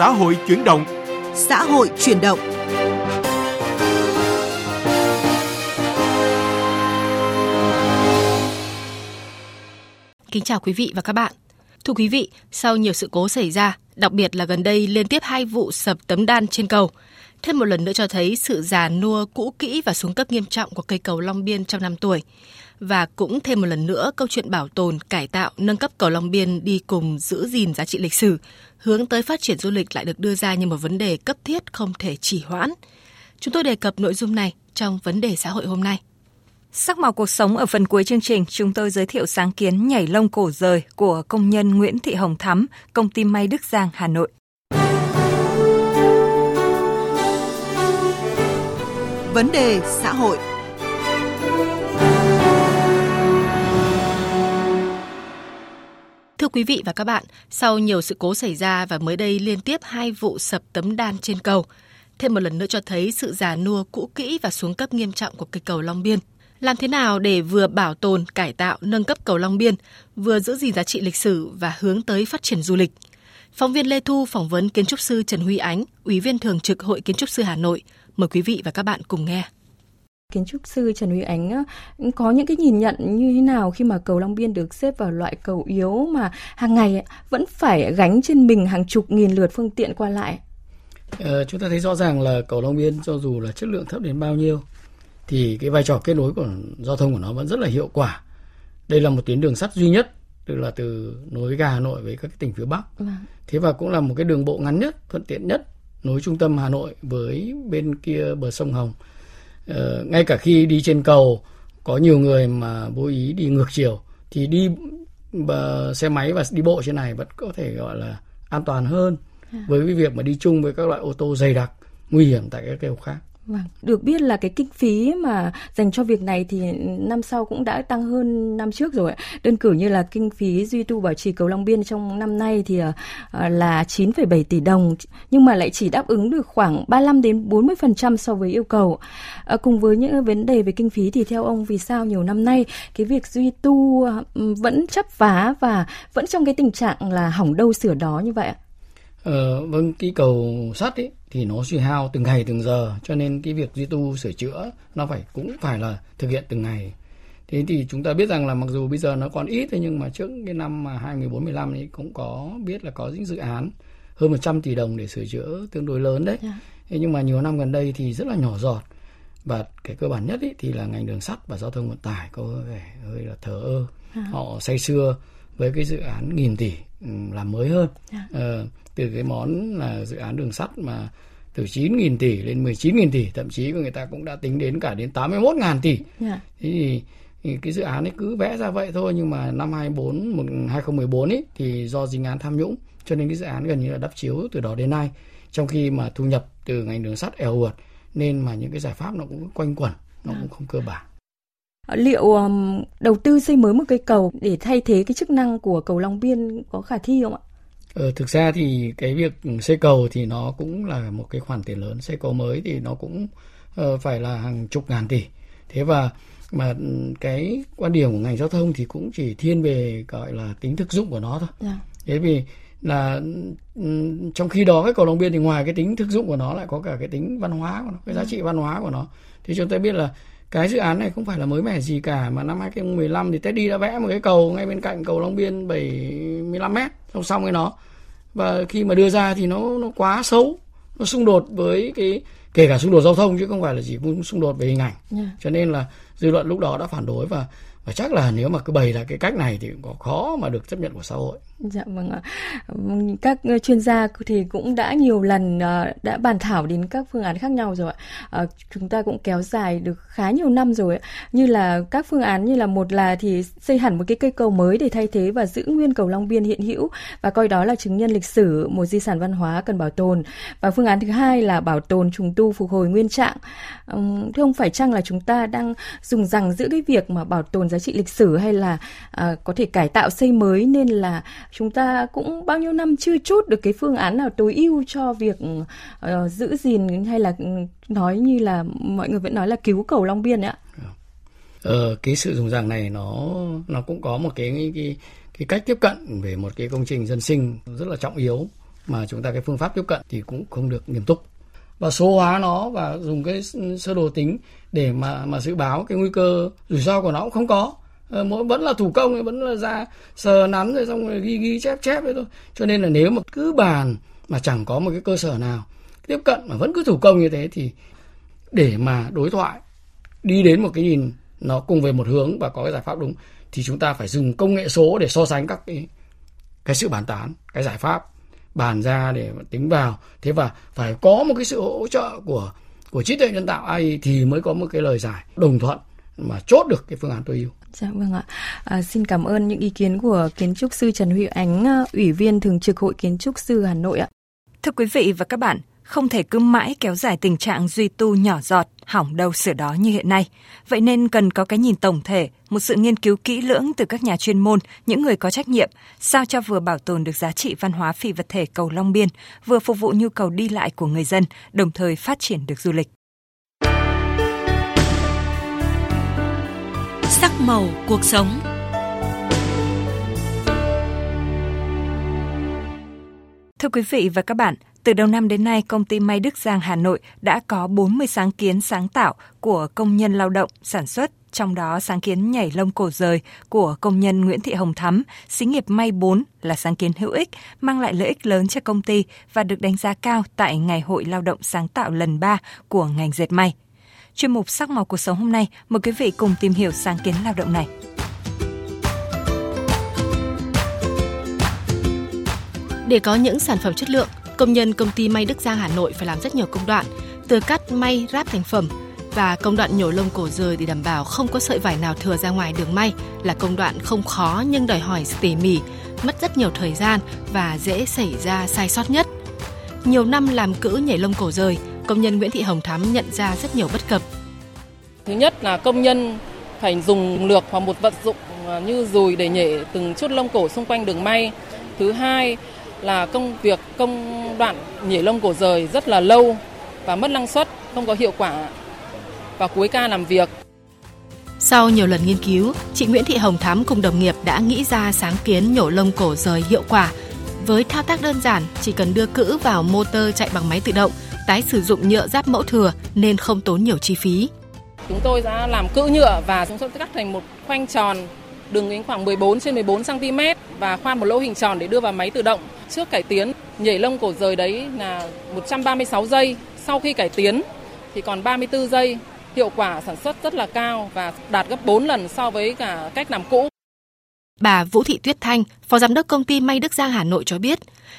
Xã hội chuyển động. Xã hội chuyển động. Kính chào quý vị và các bạn. Thưa quý vị, sau nhiều sự cố xảy ra, đặc biệt là gần đây liên tiếp hai vụ sập tấm đan trên cầu, thêm một lần nữa cho thấy sự già nua cũ kỹ và xuống cấp nghiêm trọng của cây cầu Long Biên trong năm tuổi. Và cũng thêm một lần nữa câu chuyện bảo tồn, cải tạo, nâng cấp cầu Long Biên đi cùng giữ gìn giá trị lịch sử, hướng tới phát triển du lịch lại được đưa ra như một vấn đề cấp thiết không thể trì hoãn. Chúng tôi đề cập nội dung này trong vấn đề xã hội hôm nay. Sắc màu cuộc sống ở phần cuối chương trình, chúng tôi giới thiệu sáng kiến nhảy lông cổ rời của công nhân Nguyễn Thị Hồng Thắm, công ty may Đức Giang, Hà Nội. Vấn đề xã hội Thưa quý vị và các bạn, sau nhiều sự cố xảy ra và mới đây liên tiếp hai vụ sập tấm đan trên cầu, thêm một lần nữa cho thấy sự già nua cũ kỹ và xuống cấp nghiêm trọng của cây cầu Long Biên. Làm thế nào để vừa bảo tồn, cải tạo, nâng cấp cầu Long Biên, vừa giữ gìn giá trị lịch sử và hướng tới phát triển du lịch? Phóng viên Lê Thu phỏng vấn kiến trúc sư Trần Huy Ánh, Ủy viên thường trực Hội Kiến trúc sư Hà Nội. Mời quý vị và các bạn cùng nghe. Kiến trúc sư Trần Huy Ánh có những cái nhìn nhận như thế nào khi mà cầu Long Biên được xếp vào loại cầu yếu mà hàng ngày vẫn phải gánh trên mình hàng chục nghìn lượt phương tiện qua lại? Ờ, chúng ta thấy rõ ràng là cầu Long Biên cho dù là chất lượng thấp đến bao nhiêu thì cái vai trò kết nối của giao thông của nó vẫn rất là hiệu quả. Đây là một tuyến đường sắt duy nhất tức là từ nối ga Hà Nội với các tỉnh phía Bắc. Vâng. Thế và cũng là một cái đường bộ ngắn nhất, thuận tiện nhất nối trung tâm Hà Nội với bên kia bờ sông Hồng. Ờ, ngay cả khi đi trên cầu có nhiều người mà vô ý đi ngược chiều thì đi bờ xe máy và đi bộ trên này vẫn có thể gọi là an toàn hơn à. với cái việc mà đi chung với các loại ô tô dày đặc nguy hiểm tại các cầu khác. Vâng, được biết là cái kinh phí mà dành cho việc này thì năm sau cũng đã tăng hơn năm trước rồi. Đơn cử như là kinh phí duy tu bảo trì cầu Long Biên trong năm nay thì ờ, ờ, là 9,7 tỷ đồng nhưng mà lại chỉ đáp ứng được khoảng 35 đến 40% so với yêu cầu. À, cùng với những vấn đề về kinh phí thì theo ông vì sao nhiều năm nay cái việc duy tu vẫn chấp vá và vẫn trong cái tình trạng là hỏng đâu sửa đó như vậy ạ? Ờ, vâng, cái cầu sắt ấy thì nó suy hao từng ngày từng giờ cho nên cái việc duy tu sửa chữa nó phải cũng phải là thực hiện từng ngày thế thì chúng ta biết rằng là mặc dù bây giờ nó còn ít thôi nhưng mà trước cái năm mà 2014 15 ấy cũng có biết là có những dự án hơn 100 tỷ đồng để sửa chữa tương đối lớn đấy. Yeah. Dạ. Thế nhưng mà nhiều năm gần đây thì rất là nhỏ giọt. Và cái cơ bản nhất ý, thì là ngành đường sắt và giao thông vận tải có vẻ hơi là thờ ơ. À. Họ say xưa với cái dự án nghìn tỷ ừ, làm mới hơn. Yeah. Dạ. Ờ, từ cái món là dự án đường sắt mà từ 9.000 tỷ lên 19.000 tỷ, thậm chí người ta cũng đã tính đến cả đến 81.000 tỷ. Yeah. Dạ. Thế thì, cái dự án ấy cứ vẽ ra vậy thôi nhưng mà năm 24 một 2014 ấy thì do dính án tham nhũng cho nên cái dự án gần như là đắp chiếu từ đó đến nay. Trong khi mà thu nhập từ ngành đường sắt eo uột nên mà những cái giải pháp nó cũng quanh quẩn, nó cũng không cơ bản liệu um, đầu tư xây mới một cây cầu để thay thế cái chức năng của cầu Long Biên có khả thi không ạ? Ờ, thực ra thì cái việc xây cầu thì nó cũng là một cái khoản tiền lớn xây cầu mới thì nó cũng uh, phải là hàng chục ngàn tỷ thế và mà cái quan điểm của ngành giao thông thì cũng chỉ thiên về gọi là tính thực dụng của nó thôi yeah. Dạ. thế vì là trong khi đó cái cầu Long Biên thì ngoài cái tính thực dụng của nó lại có cả cái tính văn hóa của nó cái giá dạ. trị văn hóa của nó thì chúng ta biết là cái dự án này không phải là mới mẻ gì cả mà năm 2015 thì Teddy đã vẽ một cái cầu ngay bên cạnh cầu Long Biên 75 mét song song với nó và khi mà đưa ra thì nó nó quá xấu nó xung đột với cái kể cả xung đột giao thông chứ không phải là chỉ xung đột về hình ảnh yeah. Dạ. cho nên là dư luận lúc đó đã phản đối và và chắc là nếu mà cứ bày ra cái cách này thì cũng có khó mà được chấp nhận của xã hội Dạ vâng ạ. Các ờ, chuyên gia thì cũng đã nhiều lần ờ, đã bàn thảo đến các phương án khác nhau rồi ạ. Ờ, chúng ta cũng kéo dài được khá nhiều năm rồi ạ. Như là các phương án như là một là thì xây hẳn một cái cây cầu mới để thay thế và giữ nguyên cầu Long Biên hiện hữu và coi đó là chứng nhân lịch sử, một di sản văn hóa cần bảo tồn. Và phương án thứ hai là bảo tồn trùng tu phục hồi nguyên trạng. Thưa ông, phải chăng là chúng ta đang dùng rằng giữa cái việc mà bảo tồn giá trị lịch sử hay là à, có thể cải tạo xây mới nên là chúng ta cũng bao nhiêu năm chưa chốt được cái phương án nào tối ưu cho việc uh, giữ gìn hay là nói như là mọi người vẫn nói là cứu cầu Long Biên ấy ạ. Ờ, cái sự dùng rằng này nó nó cũng có một cái cái cái cách tiếp cận về một cái công trình dân sinh rất là trọng yếu mà chúng ta cái phương pháp tiếp cận thì cũng không được nghiêm túc và số hóa nó và dùng cái sơ đồ tính để mà mà dự báo cái nguy cơ rủi ro của nó cũng không có. Ờ, mỗi, vẫn là thủ công, vẫn là ra sờ nắn rồi xong rồi ghi ghi chép chép đấy thôi. Cho nên là nếu mà cứ bàn mà chẳng có một cái cơ sở nào tiếp cận mà vẫn cứ thủ công như thế thì để mà đối thoại, đi đến một cái nhìn nó cùng về một hướng và có cái giải pháp đúng, thì chúng ta phải dùng công nghệ số để so sánh các cái cái sự bàn tán, cái giải pháp bàn ra để tính vào thế và phải có một cái sự hỗ trợ của của trí tuệ nhân tạo AI thì mới có một cái lời giải đồng thuận mà chốt được cái phương án tối ưu. Dạ vâng ạ. À, xin cảm ơn những ý kiến của kiến trúc sư Trần Huy Ánh, ủy viên thường trực Hội Kiến trúc sư Hà Nội ạ. Thưa quý vị và các bạn, không thể cứ mãi kéo dài tình trạng duy tu nhỏ giọt, hỏng đâu sửa đó như hiện nay. Vậy nên cần có cái nhìn tổng thể, một sự nghiên cứu kỹ lưỡng từ các nhà chuyên môn, những người có trách nhiệm, sao cho vừa bảo tồn được giá trị văn hóa phi vật thể cầu Long Biên, vừa phục vụ nhu cầu đi lại của người dân, đồng thời phát triển được du lịch. Sắc màu cuộc sống Thưa quý vị và các bạn, từ đầu năm đến nay, công ty May Đức Giang Hà Nội đã có 40 sáng kiến sáng tạo của công nhân lao động sản xuất, trong đó sáng kiến nhảy lông cổ rời của công nhân Nguyễn Thị Hồng Thắm, xí nghiệp May 4 là sáng kiến hữu ích, mang lại lợi ích lớn cho công ty và được đánh giá cao tại Ngày hội Lao động sáng tạo lần 3 của ngành dệt may. Chuyên mục Sắc màu cuộc sống hôm nay, mời quý vị cùng tìm hiểu sáng kiến lao động này. Để có những sản phẩm chất lượng, công nhân công ty may Đức Giang Hà Nội phải làm rất nhiều công đoạn, từ cắt may ráp thành phẩm và công đoạn nhổ lông cổ rời để đảm bảo không có sợi vải nào thừa ra ngoài đường may là công đoạn không khó nhưng đòi hỏi tỉ mỉ, mất rất nhiều thời gian và dễ xảy ra sai sót nhất. Nhiều năm làm cữ nhảy lông cổ rời, công nhân Nguyễn Thị Hồng Thắm nhận ra rất nhiều bất cập. Thứ nhất là công nhân phải dùng lược hoặc một vật dụng à, như dùi để nhảy từng chút lông cổ xung quanh đường may. Thứ hai là công việc công đoạn nhảy lông cổ rời rất là lâu và mất năng suất, không có hiệu quả và cuối ca làm việc. Sau nhiều lần nghiên cứu, chị Nguyễn Thị Hồng Thắm cùng đồng nghiệp đã nghĩ ra sáng kiến nhổ lông cổ rời hiệu quả. Với thao tác đơn giản, chỉ cần đưa cữ vào motor chạy bằng máy tự động, tái sử dụng nhựa giáp mẫu thừa nên không tốn nhiều chi phí. Chúng tôi đã làm cữ nhựa và chúng tôi cắt thành một khoanh tròn đường kính khoảng 14 trên 14 cm và khoan một lỗ hình tròn để đưa vào máy tự động. Trước cải tiến, nhảy lông cổ rời đấy là 136 giây, sau khi cải tiến thì còn 34 giây. Hiệu quả sản xuất rất là cao và đạt gấp 4 lần so với cả cách làm cũ. Bà Vũ Thị Tuyết Thanh, Phó Giám đốc công ty May Đức Giang Hà Nội cho biết,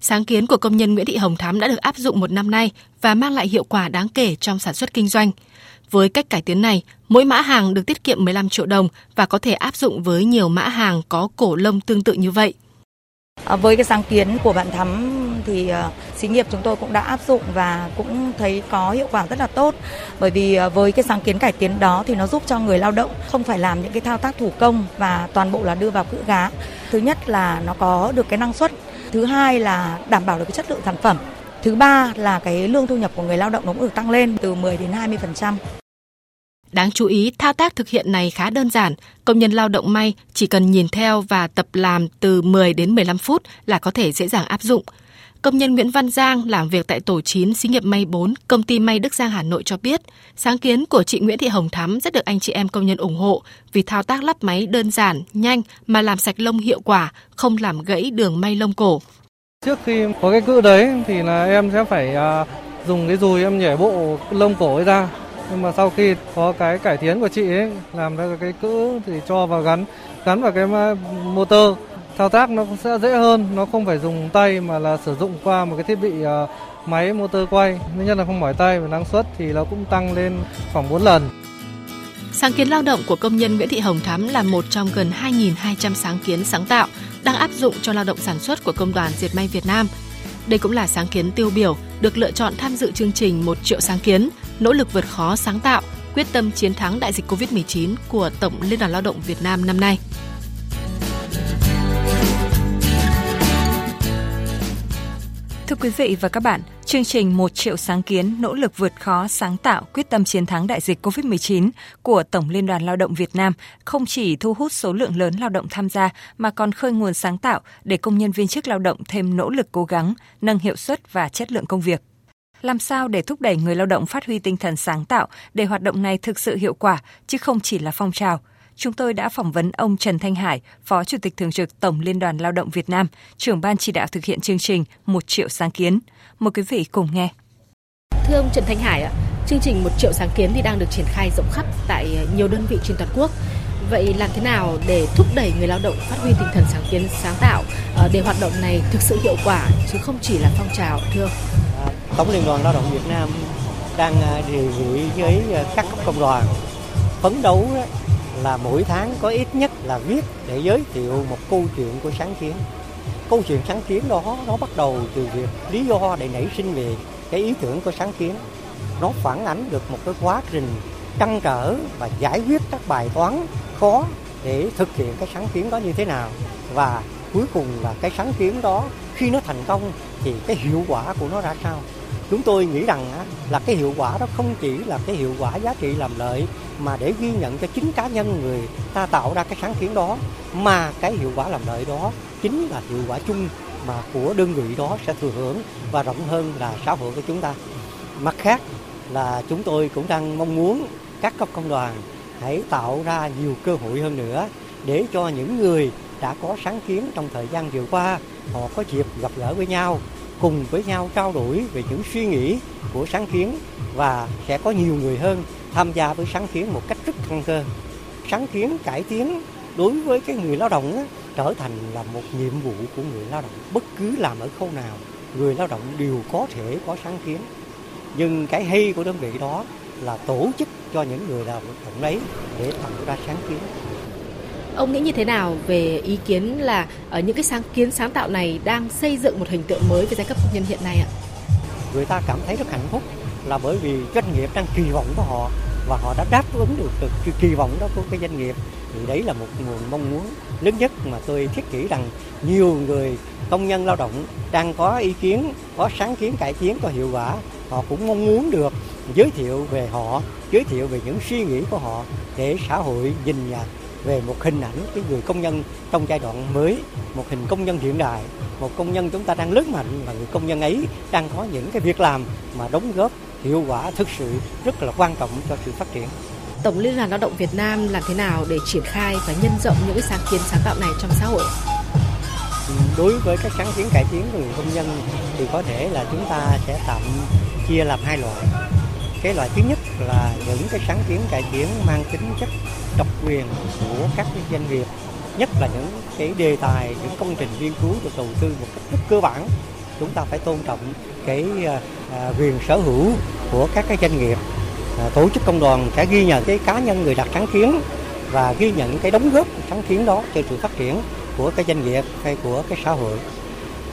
sáng kiến của công nhân Nguyễn Thị Hồng Thắm đã được áp dụng một năm nay và mang lại hiệu quả đáng kể trong sản xuất kinh doanh. Với cách cải tiến này, mỗi mã hàng được tiết kiệm 15 triệu đồng và có thể áp dụng với nhiều mã hàng có cổ lông tương tự như vậy. Ờ, với cái sáng kiến của bạn Thắm thì ờ, xí nghiệp chúng tôi cũng đã áp dụng và cũng thấy có hiệu quả rất là tốt bởi vì ờ, với cái sáng kiến cải tiến đó thì nó giúp cho người lao động không phải làm những cái thao tác thủ công và toàn bộ là đưa vào cữ gá. Thứ nhất là nó có được cái năng suất, thứ hai là đảm bảo được cái chất lượng sản phẩm. Thứ ba là cái lương thu nhập của người lao động nó cũng được tăng lên từ 10 đến 20%. Đáng chú ý, thao tác thực hiện này khá đơn giản. Công nhân lao động may chỉ cần nhìn theo và tập làm từ 10 đến 15 phút là có thể dễ dàng áp dụng. Công nhân Nguyễn Văn Giang làm việc tại tổ 9 xí nghiệp may 4, công ty may Đức Giang Hà Nội cho biết, sáng kiến của chị Nguyễn Thị Hồng Thắm rất được anh chị em công nhân ủng hộ vì thao tác lắp máy đơn giản, nhanh mà làm sạch lông hiệu quả, không làm gãy đường may lông cổ. Trước khi có cái cữ đấy thì là em sẽ phải à, dùng cái dùi em nhảy bộ lông cổ ấy ra nhưng mà sau khi có cái cải tiến của chị ấy làm ra cái cữ thì cho vào gắn gắn vào cái motor. Thao tác nó sẽ dễ hơn nó không phải dùng tay mà là sử dụng qua một cái thiết bị à, máy motor quay. Thứ nhất là không mỏi tay và năng suất thì nó cũng tăng lên khoảng 4 lần. Sáng kiến lao động của công nhân Nguyễn Thị Hồng Thắm là một trong gần 2.200 sáng kiến sáng tạo đang áp dụng cho lao động sản xuất của Công đoàn Diệt may Việt Nam. Đây cũng là sáng kiến tiêu biểu được lựa chọn tham dự chương trình 1 triệu sáng kiến, nỗ lực vượt khó sáng tạo, quyết tâm chiến thắng đại dịch COVID-19 của Tổng Liên đoàn Lao động Việt Nam năm nay. Thưa quý vị và các bạn, chương trình Một triệu sáng kiến nỗ lực vượt khó sáng tạo quyết tâm chiến thắng đại dịch COVID-19 của Tổng Liên đoàn Lao động Việt Nam không chỉ thu hút số lượng lớn lao động tham gia mà còn khơi nguồn sáng tạo để công nhân viên chức lao động thêm nỗ lực cố gắng, nâng hiệu suất và chất lượng công việc. Làm sao để thúc đẩy người lao động phát huy tinh thần sáng tạo để hoạt động này thực sự hiệu quả chứ không chỉ là phong trào – chúng tôi đã phỏng vấn ông Trần Thanh Hải, Phó Chủ tịch Thường trực Tổng Liên đoàn Lao động Việt Nam, trưởng ban chỉ đạo thực hiện chương trình Một triệu sáng kiến. Mời quý vị cùng nghe. Thưa ông Trần Thanh Hải, chương trình Một triệu sáng kiến thì đang được triển khai rộng khắp tại nhiều đơn vị trên toàn quốc. Vậy làm thế nào để thúc đẩy người lao động phát huy tinh thần sáng kiến sáng tạo ờ, để hoạt động này thực sự hiệu quả chứ không chỉ là phong trào thưa ông? Tổng Liên đoàn Lao động Việt Nam đang à, đề nghị với à, các cấp công đoàn phấn đấu là mỗi tháng có ít nhất là viết để giới thiệu một câu chuyện của sáng kiến. Câu chuyện sáng kiến đó, nó bắt đầu từ việc lý do để nảy sinh về cái ý tưởng của sáng kiến. Nó phản ánh được một cái quá trình trăn trở và giải quyết các bài toán khó để thực hiện cái sáng kiến đó như thế nào. Và cuối cùng là cái sáng kiến đó, khi nó thành công thì cái hiệu quả của nó ra sao? Chúng tôi nghĩ rằng là cái hiệu quả đó không chỉ là cái hiệu quả giá trị làm lợi mà để ghi nhận cho chính cá nhân người ta tạo ra cái sáng kiến đó, mà cái hiệu quả làm lợi đó chính là hiệu quả chung mà của đơn vị đó sẽ thừa hưởng và rộng hơn là xã hội của chúng ta. Mặt khác là chúng tôi cũng đang mong muốn các cấp công đoàn hãy tạo ra nhiều cơ hội hơn nữa để cho những người đã có sáng kiến trong thời gian vừa qua, họ có dịp gặp gỡ với nhau cùng với nhau trao đổi về những suy nghĩ của sáng kiến và sẽ có nhiều người hơn tham gia với sáng kiến một cách rất căn cơ. Sáng kiến cải tiến đối với cái người lao động á, trở thành là một nhiệm vụ của người lao động. Bất cứ làm ở khâu nào, người lao động đều có thể có sáng kiến. Nhưng cái hay của đơn vị đó là tổ chức cho những người lao động đấy để tạo ra sáng kiến. Ông nghĩ như thế nào về ý kiến là ở những cái sáng kiến sáng tạo này đang xây dựng một hình tượng mới về giai cấp công nhân hiện nay ạ? Người ta cảm thấy rất hạnh phúc là bởi vì doanh nghiệp đang kỳ vọng của họ và họ đã đáp ứng được từ kỳ vọng đó của cái doanh nghiệp thì đấy là một nguồn mong muốn lớn nhất mà tôi thiết nghĩ rằng nhiều người công nhân lao động đang có ý kiến, có sáng kiến cải tiến, có hiệu quả, họ cũng mong muốn được giới thiệu về họ, giới thiệu về những suy nghĩ của họ để xã hội nhìn nhận về một hình ảnh cái người công nhân trong giai đoạn mới một hình công nhân hiện đại một công nhân chúng ta đang lớn mạnh và người công nhân ấy đang có những cái việc làm mà đóng góp hiệu quả thực sự rất là quan trọng cho sự phát triển Tổng Liên đoàn Lao động Việt Nam làm thế nào để triển khai và nhân rộng những cái sáng kiến sáng tạo này trong xã hội? Đối với các sáng kiến cải tiến của người công nhân thì có thể là chúng ta sẽ tạm chia làm hai loại. Cái loại thứ nhất là những cái sáng kiến cải tiến mang tính chất độc quyền của các doanh nghiệp, nhất là những cái đề tài, những công trình nghiên cứu được đầu tư một cách rất cơ bản. Chúng ta phải tôn trọng cái ờ, ờ, quyền sở hữu của các cái doanh nghiệp. Ờ, tổ chức công đoàn sẽ ghi nhận cái cá nhân người đặt sáng kiến và ghi nhận cái đóng góp sáng kiến đó cho sự phát triển của cái doanh nghiệp hay của cái xã hội.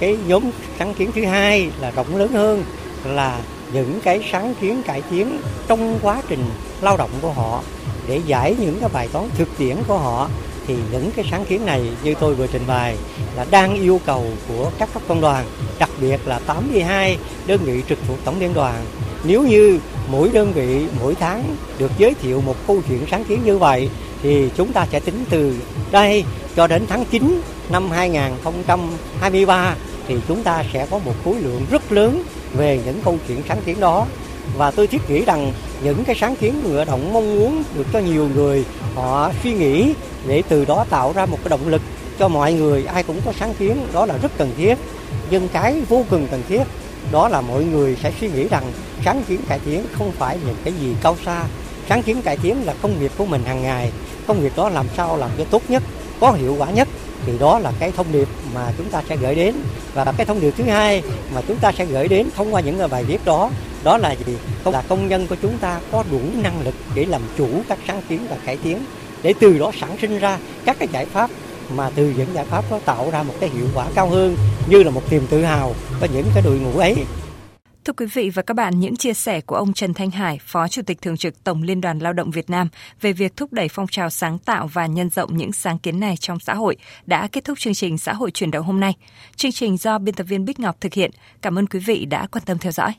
Cái nhóm sáng kiến thứ hai là rộng lớn hơn là những cái sáng kiến cải tiến trong quá trình lao động của họ để giải những cái bài toán thực tiễn của họ thì những cái sáng kiến này như tôi vừa trình bày là đang yêu cầu của các cấp công đoàn, đặc biệt là 82 đơn vị trực thuộc tổng liên đoàn. Nếu như mỗi đơn vị mỗi tháng được giới thiệu một câu chuyện sáng kiến như vậy thì chúng ta sẽ tính từ đây cho đến tháng 9 năm 2023 thì chúng ta sẽ có một khối lượng rất lớn về những câu chuyện sáng kiến đó và tôi thiết nghĩ rằng những cái sáng kiến người lao động mong muốn được cho nhiều người họ suy nghĩ để từ đó tạo ra một cái động lực cho mọi người. Ai cũng có sáng kiến, đó là rất cần thiết. Nhưng cái vô cùng cần thiết, đó là mọi người sẽ suy nghĩ rằng sáng kiến cải tiến không phải những cái gì cao xa. Sáng kiến cải tiến là công việc của mình hàng ngày. Công việc đó làm sao làm cho tốt nhất, có hiệu quả nhất thì đó là cái thông điệp mà chúng ta sẽ gửi đến. Và cái thông điệp thứ hai mà chúng ta sẽ gửi đến thông qua những bài viết đó đó là gì? Là công nhân của chúng ta có đủ năng lực để làm chủ các sáng kiến và cải tiến, để từ đó sản sinh ra các cái giải pháp mà từ những giải pháp đó tạo ra một cái hiệu quả cao hơn, như là một niềm tự hào cho những cái đội ngũ ấy. Thưa quý vị và các bạn, những chia sẻ của ông Trần Thanh Hải, Phó Chủ tịch Thường trực Tổng Liên đoàn Lao động Việt Nam về việc thúc đẩy phong trào sáng tạo và nhân rộng những sáng kiến này trong xã hội đã kết thúc chương trình Xã hội chuyển động hôm nay. Chương trình do biên tập viên Bích Ngọc thực hiện. Cảm ơn quý vị đã quan tâm theo dõi.